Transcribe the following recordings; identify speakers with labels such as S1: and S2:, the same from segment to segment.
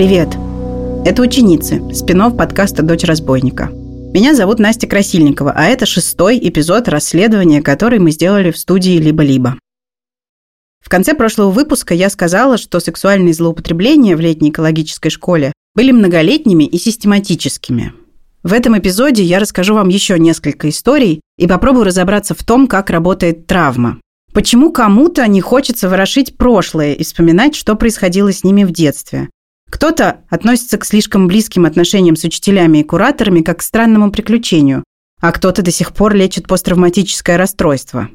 S1: Привет! Это «Ученицы» – спин подкаста «Дочь разбойника». Меня зовут Настя Красильникова, а это шестой эпизод расследования, который мы сделали в студии «Либо-либо». В конце прошлого выпуска я сказала, что сексуальные злоупотребления в летней экологической школе были многолетними и систематическими. В этом эпизоде я расскажу вам еще несколько историй и попробую разобраться в том, как работает травма. Почему кому-то не хочется ворошить прошлое и вспоминать, что происходило с ними в детстве? Кто-то относится к слишком близким отношениям с учителями и кураторами как к странному приключению, а кто-то до сих пор лечит посттравматическое расстройство.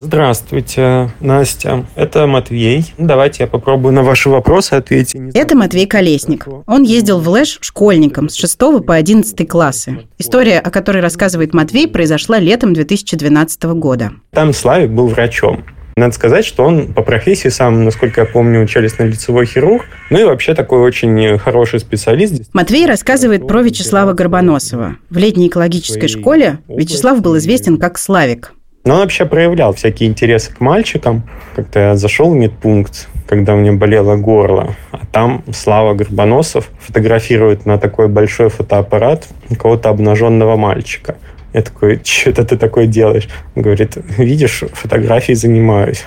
S2: Здравствуйте, Настя. Это Матвей. Давайте я попробую на ваши вопросы ответить.
S1: Это Матвей Колесник. Он ездил в Лэш школьником с 6 по 11 классы. История, о которой рассказывает Матвей, произошла летом 2012 года.
S2: Там Славик был врачом. Надо сказать, что он по профессии сам, насколько я помню, челюстно-лицевой хирург, ну и вообще такой очень хороший специалист.
S1: Матвей рассказывает про Вячеслава Горбоносова. В летней экологической школе Вячеслав был известен как Славик.
S2: Но он вообще проявлял всякие интересы к мальчикам. Как-то я зашел в медпункт, когда у меня болело горло, а там Слава Горбоносов фотографирует на такой большой фотоаппарат какого-то обнаженного мальчика. Я такой, что это ты такое делаешь? Он говорит, видишь, фотографией занимаюсь.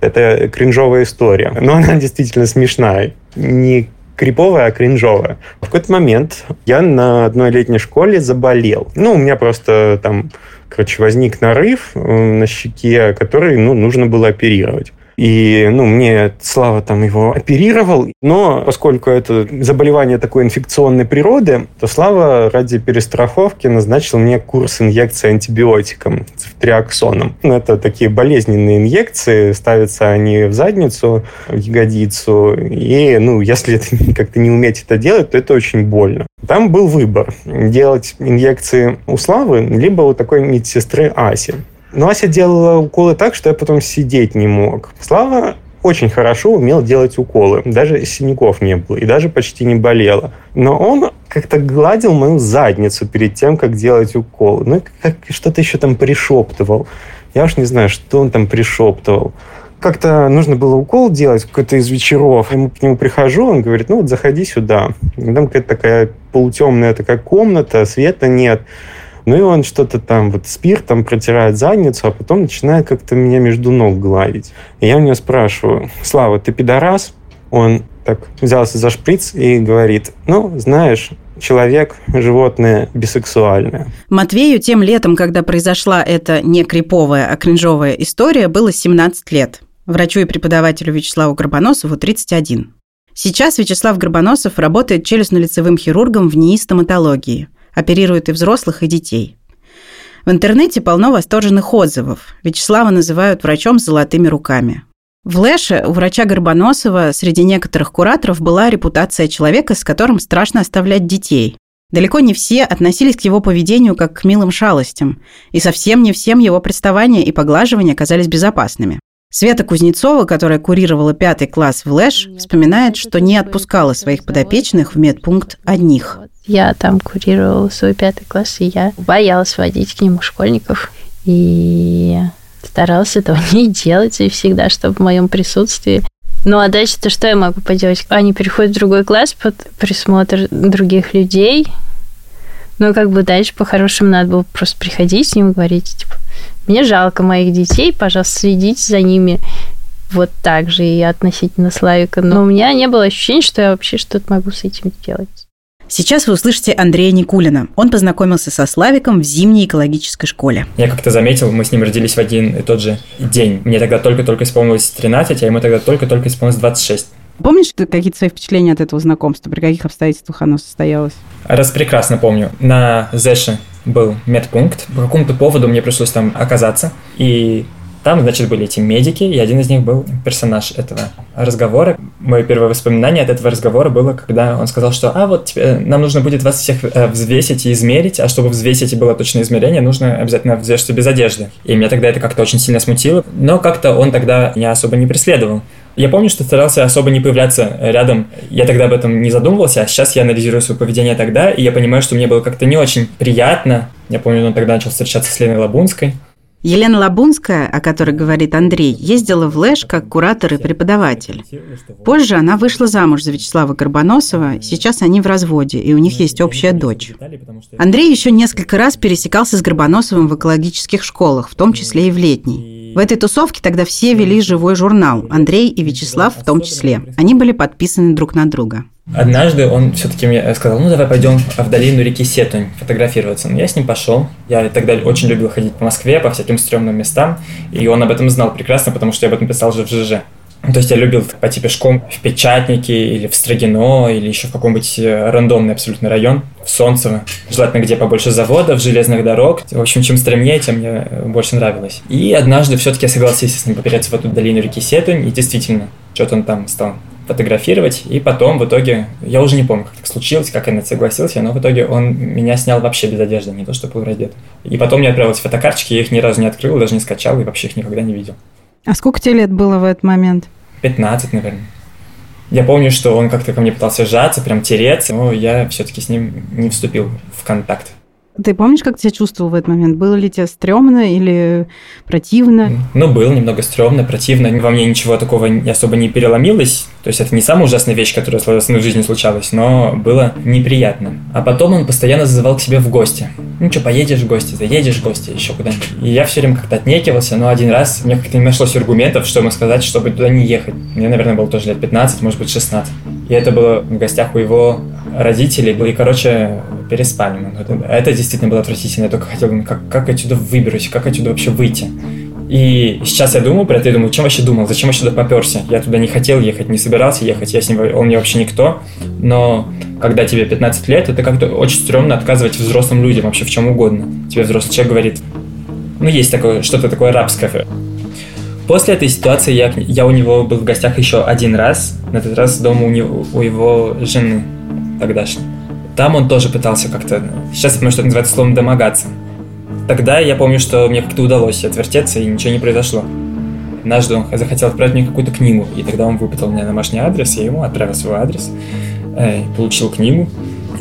S2: Это кринжовая история. Но она действительно смешная. Не криповая, а кринжовая. В какой-то момент я на одной летней школе заболел. Ну, у меня просто там, короче, возник нарыв э, на щеке, который, ну, нужно было оперировать. И, ну, мне Слава там его оперировал. Но поскольку это заболевание такой инфекционной природы, то Слава ради перестраховки назначил мне курс инъекции антибиотиком, триаксоном. Ну, это такие болезненные инъекции, ставятся они в задницу, в ягодицу. И, ну, если как-то не уметь это делать, то это очень больно. Там был выбор. Делать инъекции у Славы, либо у такой медсестры Аси. Но Ася делала уколы так, что я потом сидеть не мог. Слава очень хорошо умел делать уколы. Даже синяков не было. И даже почти не болело. Но он как-то гладил мою задницу перед тем, как делать укол. Ну, как что-то еще там пришептывал. Я уж не знаю, что он там пришептывал. Как-то нужно было укол делать какой-то из вечеров. Я к нему прихожу, он говорит, ну вот заходи сюда. Там какая-то такая полутемная такая комната, света нет. Ну и он что-то там, вот спиртом протирает задницу, а потом начинает как-то меня между ног гладить. И я у него спрашиваю, Слава, ты пидорас? Он так взялся за шприц и говорит, ну, знаешь, человек, животное бисексуальное.
S1: Матвею тем летом, когда произошла эта не криповая, а кринжовая история, было 17 лет. Врачу и преподавателю Вячеславу Горбоносову 31. Сейчас Вячеслав Горбоносов работает челюстно-лицевым хирургом в НИИ стоматологии – оперирует и взрослых, и детей. В интернете полно восторженных отзывов. Вячеслава называют врачом с золотыми руками. В Лэше у врача Горбоносова среди некоторых кураторов была репутация человека, с которым страшно оставлять детей. Далеко не все относились к его поведению как к милым шалостям, и совсем не всем его приставания и поглаживания казались безопасными. Света Кузнецова, которая курировала пятый класс в Лэш, вспоминает, что не отпускала своих подопечных в медпункт одних.
S3: Я там курировала свой пятый класс, и я боялась водить к нему школьников. И старалась этого не делать, и всегда, чтобы в моем присутствии ну а дальше-то что я могу поделать? Они переходят в другой класс под присмотр других людей. Ну, как бы дальше по-хорошему надо было просто приходить с ним и говорить, типа, мне жалко моих детей, пожалуйста, следите за ними вот так же и относительно Славика. Но у меня не было ощущения, что я вообще что-то могу с этим делать.
S1: Сейчас вы услышите Андрея Никулина. Он познакомился со Славиком в зимней экологической школе.
S4: Я как-то заметил, мы с ним родились в один и тот же день. Мне тогда только-только исполнилось 13, а ему тогда только-только исполнилось 26.
S1: Помнишь какие-то свои впечатления от этого знакомства? При каких обстоятельствах оно состоялось?
S4: Раз прекрасно помню. На Зэше был медпункт. По какому-то поводу мне пришлось там оказаться. И там, значит, были эти медики, и один из них был персонаж этого разговора. Мое первое воспоминание от этого разговора было, когда он сказал, что «А, вот тебе, нам нужно будет вас всех э, взвесить и измерить, а чтобы взвесить и было точное измерение, нужно обязательно взвешиваться без одежды». И меня тогда это как-то очень сильно смутило, но как-то он тогда меня особо не преследовал. Я помню, что старался особо не появляться рядом. Я тогда об этом не задумывался, а сейчас я анализирую свое поведение тогда, и я понимаю, что мне было как-то не очень приятно. Я помню, он тогда начал встречаться с Леной Лабунской.
S1: Елена Лабунская, о которой говорит Андрей, ездила в Лэш как куратор и преподаватель. Позже она вышла замуж за Вячеслава Горбоносова, сейчас они в разводе, и у них есть общая дочь. Андрей еще несколько раз пересекался с Горбоносовым в экологических школах, в том числе и в летней. В этой тусовке тогда все вели живой журнал, Андрей и Вячеслав в том числе. Они были подписаны друг на друга.
S4: Однажды он все-таки мне сказал, ну давай пойдем в долину реки Сетунь фотографироваться. Ну, я с ним пошел. Я тогда очень любил ходить по Москве, по всяким стрёмным местам. И он об этом знал прекрасно, потому что я об этом писал уже в ЖЖ. То есть я любил пойти пешком в Печатнике или в Строгино, или еще в каком-нибудь э, рандомный абсолютно район, в Солнцево. Желательно, где побольше заводов, железных дорог. В общем, чем стремнее, тем мне больше нравилось. И однажды все-таки я согласился с ним попереться в эту долину реки Сетунь, и действительно, что-то он там стал фотографировать, и потом в итоге, я уже не помню, как так случилось, как я на это согласился, но в итоге он меня снял вообще без одежды, не то, что был раздет. И потом мне отправились фотокарточки, я их ни разу не открыл, даже не скачал и вообще их никогда не видел.
S1: А сколько тебе лет было в этот момент?
S4: 15, наверное. Я помню, что он как-то ко мне пытался сжаться, прям тереться, но я все-таки с ним не вступил в контакт.
S1: Ты помнишь, как ты себя чувствовал в этот момент? Было ли тебе стрёмно или противно?
S4: Ну, было немного стрёмно, противно. Во мне ничего такого особо не переломилось. То есть это не самая ужасная вещь, которая в моей жизни случалась, но было неприятно. А потом он постоянно зазывал к себе в гости. Ну что, поедешь в гости, заедешь в гости, еще куда-нибудь. И я все время как-то отнекивался, но один раз мне как-то не нашлось аргументов, что ему сказать, чтобы туда не ехать. Мне, наверное, было тоже лет 15, может быть, 16. И это было в гостях у его родителей. И, короче, переспали мы. Это действительно было отвратительно. Я только хотел, как, как отсюда выберусь, как отсюда вообще выйти. И сейчас я думаю про это, я думаю, чем вообще думал, зачем я сюда поперся? Я туда не хотел ехать, не собирался ехать, я с ним, он мне вообще никто. Но когда тебе 15 лет, это как-то очень стрёмно отказывать взрослым людям вообще в чем угодно. Тебе взрослый человек говорит, ну есть такое, что-то такое рабское. После этой ситуации я, я у него был в гостях еще один раз, на этот раз дома у, него, у его жены тогдашней. Там он тоже пытался как-то, сейчас я понимаю, что это называется словом домогаться. Тогда я помню, что мне как-то удалось отвертеться, и ничего не произошло. Однажды он захотел отправить мне какую-то книгу, и тогда он выпытал мне домашний адрес, я ему отправил свой адрес, э, получил книгу,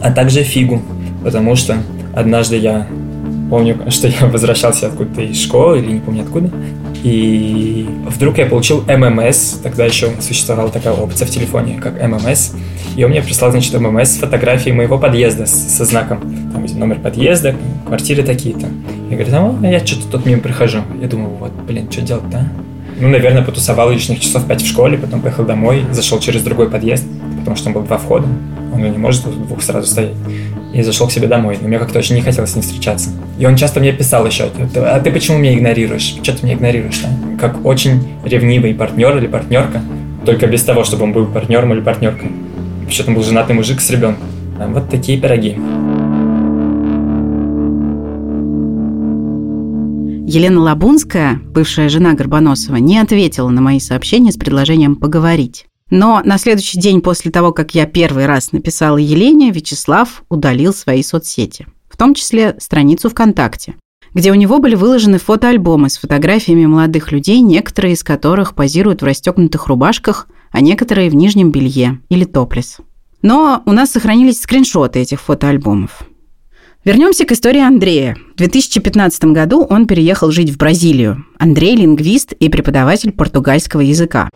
S4: а также фигу, потому что однажды я помню, что я возвращался откуда-то из школы, или не помню откуда, и вдруг я получил ММС, тогда еще существовала такая опция в телефоне, как ММС, и он мне прислал, значит, ММС с фотографией моего подъезда со знаком, там номер подъезда, квартиры такие-то. Я говорю, а я что-то тут мимо прихожу. Я думаю, вот, блин, что делать-то, а? Ну, наверное, потусовал лишних часов пять в школе, потом поехал домой, зашел через другой подъезд, потому что там было два входа, он не может двух сразу стоять. И зашел к себе домой, но мне как-то очень не хотелось с ним встречаться. И он часто мне писал еще, а ты почему меня игнорируешь? Что ты меня игнорируешь? Да? Как очень ревнивый партнер или партнерка, только без того, чтобы он был партнером или партнеркой. Вообще там был женатый мужик с ребенком. Вот такие пироги.
S1: Елена Лабунская, бывшая жена Горбоносова, не ответила на мои сообщения с предложением поговорить. Но на следующий день после того, как я первый раз написала Елене, Вячеслав удалил свои соцсети, в том числе страницу ВКонтакте, где у него были выложены фотоальбомы с фотографиями молодых людей, некоторые из которых позируют в расстегнутых рубашках, а некоторые в нижнем белье или топлес. Но у нас сохранились скриншоты этих фотоальбомов. Вернемся к истории Андрея. В 2015 году он переехал жить в Бразилию. Андрей – лингвист и преподаватель португальского языка.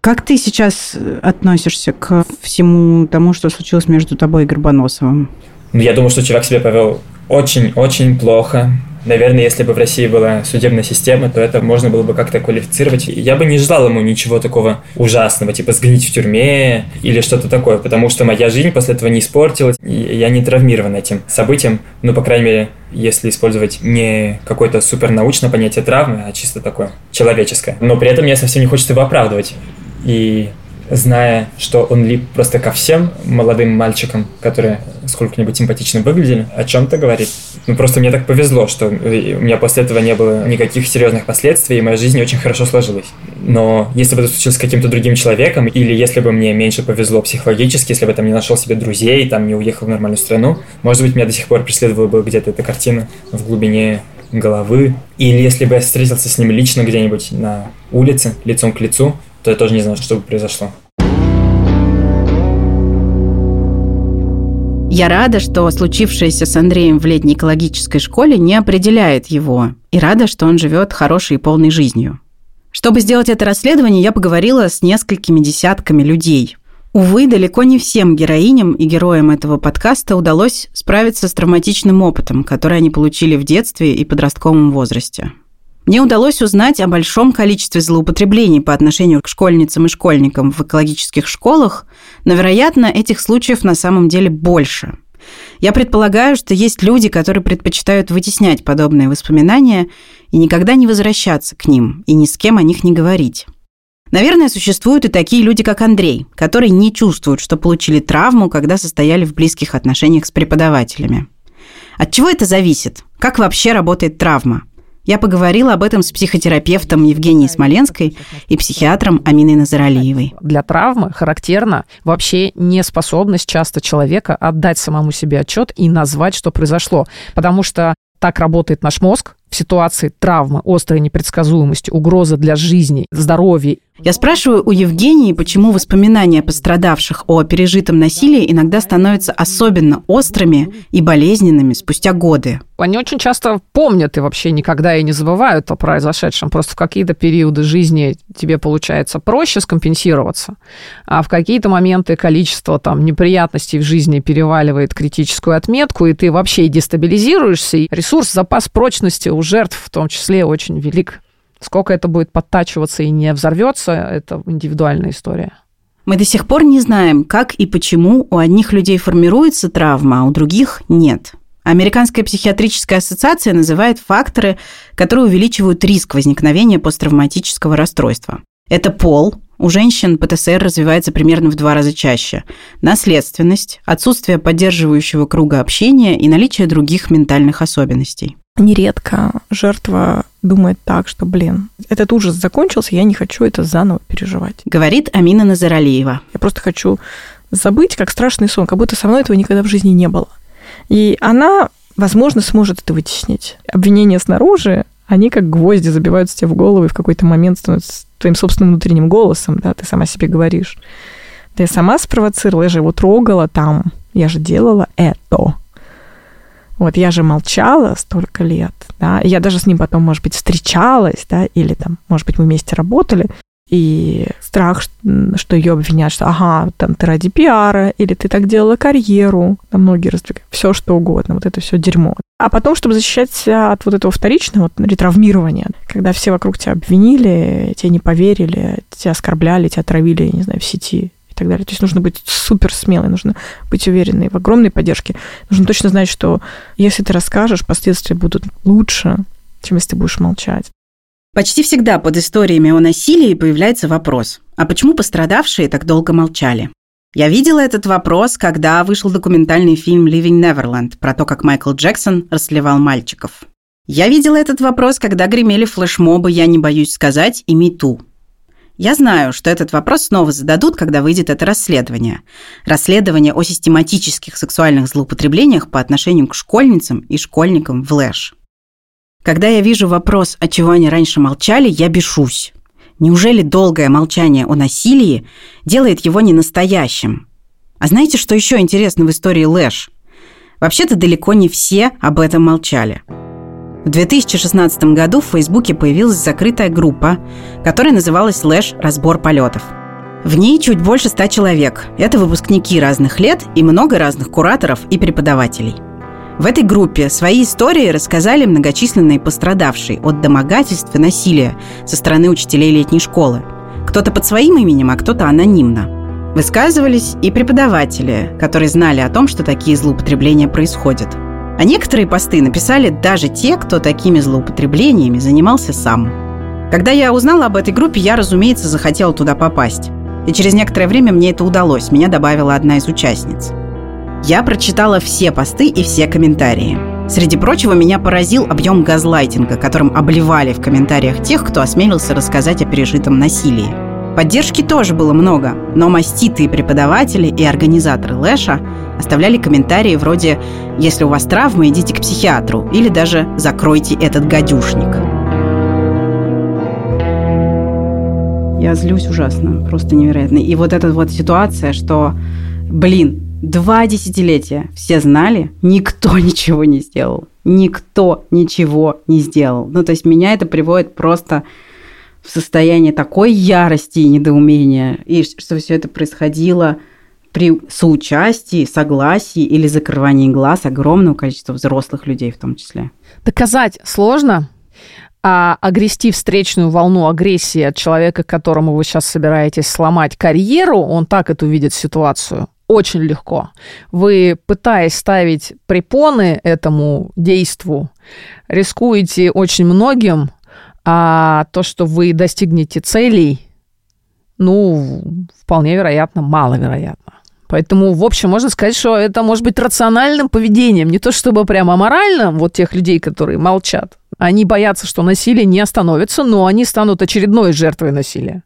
S1: Как ты сейчас относишься к всему тому, что случилось между тобой и Горбоносовым?
S4: Я думаю, что человек себя повел очень-очень плохо. Наверное, если бы в России была судебная система, то это можно было бы как-то квалифицировать. Я бы не желал ему ничего такого ужасного, типа сгнить в тюрьме или что-то такое, потому что моя жизнь после этого не испортилась, и я не травмирован этим событием. Ну, по крайней мере, если использовать не какое-то супернаучное понятие травмы, а чисто такое человеческое. Но при этом мне совсем не хочется его оправдывать. И зная, что он лип просто ко всем молодым мальчикам, которые сколько-нибудь симпатично выглядели, о чем-то говорит. Ну, просто мне так повезло, что у меня после этого не было никаких серьезных последствий, и моя жизнь очень хорошо сложилась. Но если бы это случилось с каким-то другим человеком, или если бы мне меньше повезло психологически, если бы я там не нашел себе друзей, там не уехал в нормальную страну, может быть, меня до сих пор преследовала бы где-то эта картина в глубине головы. Или если бы я встретился с ним лично где-нибудь на улице, лицом к лицу, то я тоже не знаю, что бы произошло.
S1: Я рада, что случившееся с Андреем в летней экологической школе не определяет его, и рада, что он живет хорошей и полной жизнью. Чтобы сделать это расследование, я поговорила с несколькими десятками людей. Увы, далеко не всем героиням и героям этого подкаста удалось справиться с травматичным опытом, который они получили в детстве и подростковом возрасте. Мне удалось узнать о большом количестве злоупотреблений по отношению к школьницам и школьникам в экологических школах, но, вероятно, этих случаев на самом деле больше. Я предполагаю, что есть люди, которые предпочитают вытеснять подобные воспоминания и никогда не возвращаться к ним, и ни с кем о них не говорить. Наверное, существуют и такие люди, как Андрей, которые не чувствуют, что получили травму, когда состояли в близких отношениях с преподавателями. От чего это зависит? Как вообще работает травма? Я поговорила об этом с психотерапевтом Евгенией Смоленской и психиатром Аминой Назаралиевой.
S5: Для травмы характерна вообще неспособность часто человека отдать самому себе отчет и назвать, что произошло. Потому что так работает наш мозг, в ситуации травмы, острой непредсказуемости, угрозы для жизни, здоровья.
S1: Я спрашиваю у Евгении, почему воспоминания пострадавших о пережитом насилии иногда становятся особенно острыми и болезненными спустя годы.
S5: Они очень часто помнят и вообще никогда и не забывают о произошедшем. Просто в какие-то периоды жизни тебе получается проще скомпенсироваться, а в какие-то моменты количество там неприятностей в жизни переваливает критическую отметку, и ты вообще дестабилизируешься, и ресурс, запас прочности у жертв в том числе очень велик. Сколько это будет подтачиваться и не взорвется, это индивидуальная история.
S1: Мы до сих пор не знаем, как и почему у одних людей формируется травма, а у других нет. Американская психиатрическая ассоциация называет факторы, которые увеличивают риск возникновения посттравматического расстройства. Это пол, у женщин ПТСР развивается примерно в два раза чаще. Наследственность, отсутствие поддерживающего круга общения и наличие других ментальных особенностей
S6: нередко жертва думает так, что, блин, этот ужас закончился, я не хочу это заново переживать.
S1: Говорит Амина Назаралиева.
S6: Я просто хочу забыть, как страшный сон, как будто со мной этого никогда в жизни не было. И она, возможно, сможет это вытеснить. Обвинения снаружи, они как гвозди забиваются тебе в голову и в какой-то момент становятся твоим собственным внутренним голосом, да, ты сама себе говоришь. Да я сама спровоцировала, я же его трогала там, я же делала это. Вот я же молчала столько лет, да, я даже с ним потом, может быть, встречалась, да, или там, может быть, мы вместе работали, и страх, что ее обвинят, что ага, там ты ради пиара, или ты так делала карьеру, там многие раздвигают, все что угодно, вот это все дерьмо. А потом, чтобы защищать от вот этого вторичного вот, ретравмирования, когда все вокруг тебя обвинили, тебе не поверили, тебя оскорбляли, тебя отравили, не знаю, в сети, так далее. То есть нужно быть супер смелой, нужно быть уверенной в огромной поддержке. Нужно точно знать, что если ты расскажешь, последствия будут лучше, чем если ты будешь молчать.
S1: Почти всегда под историями о насилии появляется вопрос, а почему пострадавшие так долго молчали? Я видела этот вопрос, когда вышел документальный фильм «Living Neverland» про то, как Майкл Джексон расливал мальчиков. Я видела этот вопрос, когда гремели флешмобы «Я не боюсь сказать» и «Мету». Я знаю, что этот вопрос снова зададут, когда выйдет это расследование. Расследование о систематических сексуальных злоупотреблениях по отношению к школьницам и школьникам в Лэш. Когда я вижу вопрос, от чего они раньше молчали, я бешусь. Неужели долгое молчание о насилии делает его ненастоящим? А знаете, что еще интересно в истории Лэш? Вообще-то далеко не все об этом молчали. В 2016 году в Фейсбуке появилась закрытая группа, которая называлась «Лэш. Разбор полетов». В ней чуть больше ста человек. Это выпускники разных лет и много разных кураторов и преподавателей. В этой группе свои истории рассказали многочисленные пострадавшие от домогательств и насилия со стороны учителей летней школы. Кто-то под своим именем, а кто-то анонимно. Высказывались и преподаватели, которые знали о том, что такие злоупотребления происходят – а некоторые посты написали даже те, кто такими злоупотреблениями занимался сам. Когда я узнала об этой группе, я, разумеется, захотела туда попасть. И через некоторое время мне это удалось, меня добавила одна из участниц. Я прочитала все посты и все комментарии. Среди прочего, меня поразил объем газлайтинга, которым обливали в комментариях тех, кто осмелился рассказать о пережитом насилии. Поддержки тоже было много, но маститые преподаватели и организаторы Лэша оставляли комментарии вроде «Если у вас травма, идите к психиатру» или даже «Закройте этот гадюшник». Я злюсь ужасно, просто невероятно. И вот эта вот ситуация, что, блин, Два десятилетия все знали, никто ничего не сделал. Никто ничего не сделал. Ну, то есть меня это приводит просто в состояние такой ярости и недоумения, и что все это происходило при соучастии, согласии или закрывании глаз огромного количества взрослых людей в том числе.
S5: Доказать сложно, а огрести встречную волну агрессии от человека, которому вы сейчас собираетесь сломать карьеру, он так это увидит ситуацию, очень легко. Вы, пытаясь ставить препоны этому действу, рискуете очень многим, а то, что вы достигнете целей, ну, вполне вероятно, маловероятно. Поэтому, в общем, можно сказать, что это может быть рациональным поведением, не то чтобы прямо моральным, вот тех людей, которые молчат. Они боятся, что насилие не остановится, но они станут очередной жертвой насилия.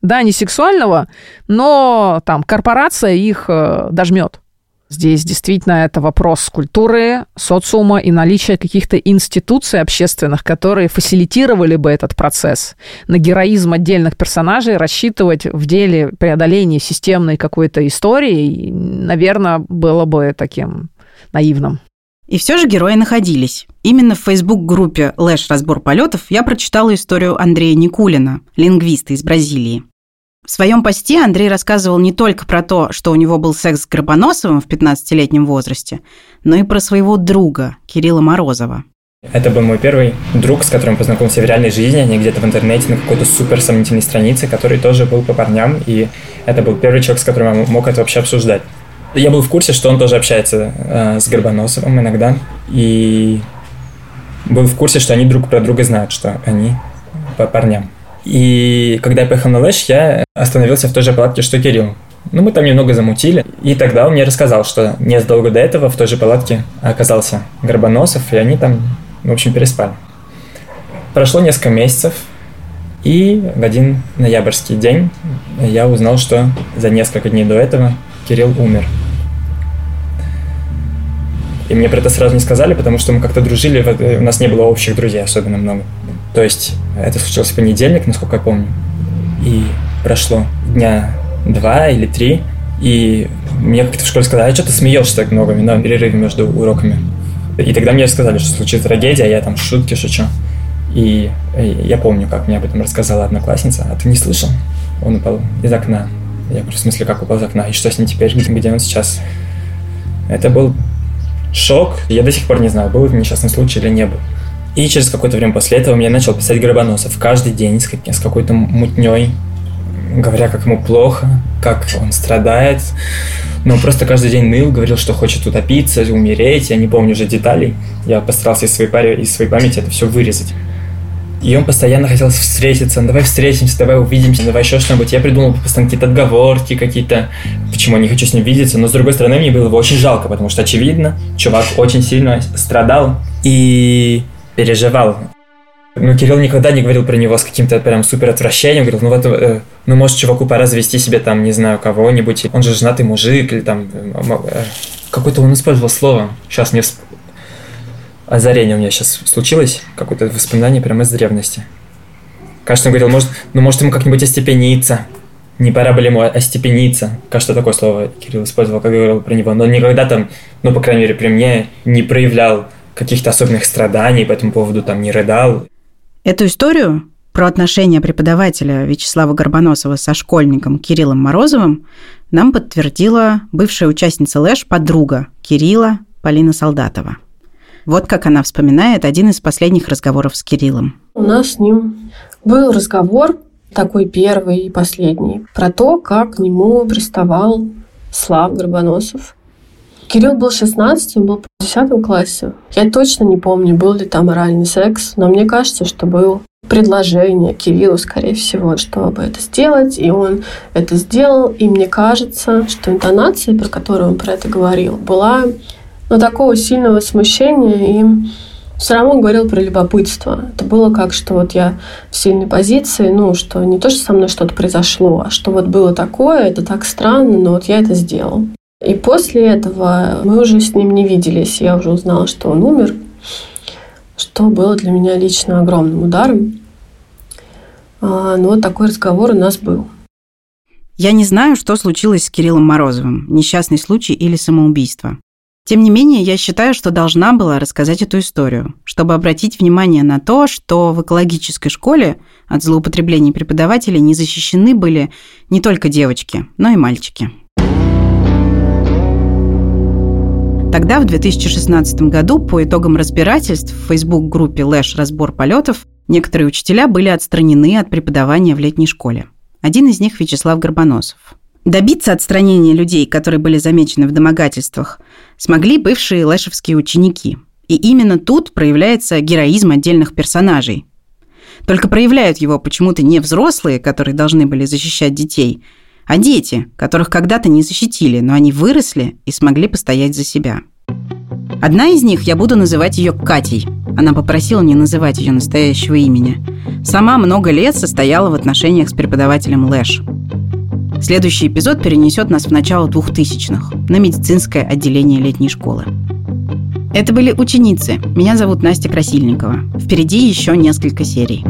S5: Да, не сексуального, но там корпорация их э, дожмет. Здесь действительно это вопрос культуры, социума и наличия каких-то институций общественных, которые фасилитировали бы этот процесс. На героизм отдельных персонажей рассчитывать в деле преодоления системной какой-то истории, наверное, было бы таким наивным.
S1: И все же герои находились. Именно в фейсбук-группе «Лэш. Разбор полетов» я прочитала историю Андрея Никулина, лингвиста из Бразилии. В своем посте Андрей рассказывал не только про то, что у него был секс с Горбоносовым в 15-летнем возрасте, но и про своего друга Кирилла Морозова.
S4: Это был мой первый друг, с которым познакомился в реальной жизни, а не где-то в интернете на какой-то супер сомнительной странице, который тоже был по парням, и это был первый человек, с которым я мог это вообще обсуждать. Я был в курсе, что он тоже общается э, с Горбоносовым иногда, и был в курсе, что они друг про друга знают, что они по парням. И когда я поехал на Лэш, я остановился в той же палатке, что Кирилл. Ну, мы там немного замутили. И тогда он мне рассказал, что незадолго до этого в той же палатке оказался Горбоносов, и они там, в общем, переспали. Прошло несколько месяцев, и в один ноябрьский день я узнал, что за несколько дней до этого Кирилл умер. И мне про это сразу не сказали, потому что мы как-то дружили, у нас не было общих друзей особенно много. То есть это случилось в понедельник, насколько я помню. И прошло дня два или три, и мне как-то в школе сказали, а что ты смеешься так много на перерыве между уроками? И тогда мне сказали, что случится трагедия, а я там шутки шучу. И я помню, как мне об этом рассказала одноклассница. А ты не слышал? Он упал из окна. Я говорю, в смысле, как упал из окна? И что с ним теперь? Где он сейчас? Это был шок. Я до сих пор не знаю, был это несчастный случай или не был. И через какое-то время после этого мне начал писать Грабоносов каждый день с, с какой-то мутней, говоря, как ему плохо, как он страдает. Но он просто каждый день ныл, говорил, что хочет утопиться, умереть. Я не помню уже деталей. Я постарался из своей, пари, из своей памяти это все вырезать. И он постоянно хотел встретиться, давай встретимся, давай увидимся, давай еще что-нибудь. Я придумал постоянно какие-то отговорки какие-то, почему я не хочу с ним видеться. Но с другой стороны, мне было его очень жалко, потому что, очевидно, чувак очень сильно страдал. И переживал. Ну, Кирилл никогда не говорил про него с каким-то прям супер отвращением. Говорил, ну, вот, э, ну, может, чуваку пора завести себе там, не знаю, кого-нибудь. Он же женатый мужик или там... Э, какое-то он использовал слово. Сейчас не всп... Озарение у меня сейчас случилось. Какое-то воспоминание прямо из древности. Кажется, он говорил, может, ну, может, ему как-нибудь остепениться. Не пора бы ему остепениться. Кажется, такое слово Кирилл использовал, когда говорил про него. Но никогда там, ну, по крайней мере, при мне не проявлял каких-то особенных страданий по этому поводу там не рыдал.
S1: Эту историю про отношения преподавателя Вячеслава Горбоносова со школьником Кириллом Морозовым нам подтвердила бывшая участница Лэш, подруга Кирилла Полина Солдатова. Вот как она вспоминает один из последних разговоров с Кириллом.
S7: У нас с ним был разговор, такой первый и последний, про то, как к нему приставал Слав Горбоносов. Кирилл был 16, он был в 10 классе. Я точно не помню, был ли там оральный секс, но мне кажется, что был предложение Кириллу, скорее всего, чтобы это сделать, и он это сделал, и мне кажется, что интонация, про которую он про это говорил, была ну, такого сильного смущения, и все равно говорил про любопытство. Это было как, что вот я в сильной позиции, ну, что не то, что со мной что-то произошло, а что вот было такое, это так странно, но вот я это сделал. И после этого мы уже с ним не виделись. Я уже узнала, что он умер, что было для меня лично огромным ударом. А, но вот такой разговор у нас был.
S1: Я не знаю, что случилось с Кириллом Морозовым, несчастный случай или самоубийство. Тем не менее, я считаю, что должна была рассказать эту историю, чтобы обратить внимание на то, что в экологической школе от злоупотреблений преподавателей не защищены были не только девочки, но и мальчики. Тогда, в 2016 году, по итогам разбирательств в Facebook-группе «Лэш. Разбор полетов», некоторые учителя были отстранены от преподавания в летней школе. Один из них – Вячеслав Горбоносов. Добиться отстранения людей, которые были замечены в домогательствах, смогли бывшие лэшевские ученики. И именно тут проявляется героизм отдельных персонажей. Только проявляют его почему-то не взрослые, которые должны были защищать детей, а дети, которых когда-то не защитили, но они выросли и смогли постоять за себя. Одна из них, я буду называть ее Катей. Она попросила не называть ее настоящего имени. Сама много лет состояла в отношениях с преподавателем Лэш. Следующий эпизод перенесет нас в начало 2000-х на медицинское отделение летней школы. Это были ученицы. Меня зовут Настя Красильникова. Впереди еще несколько серий.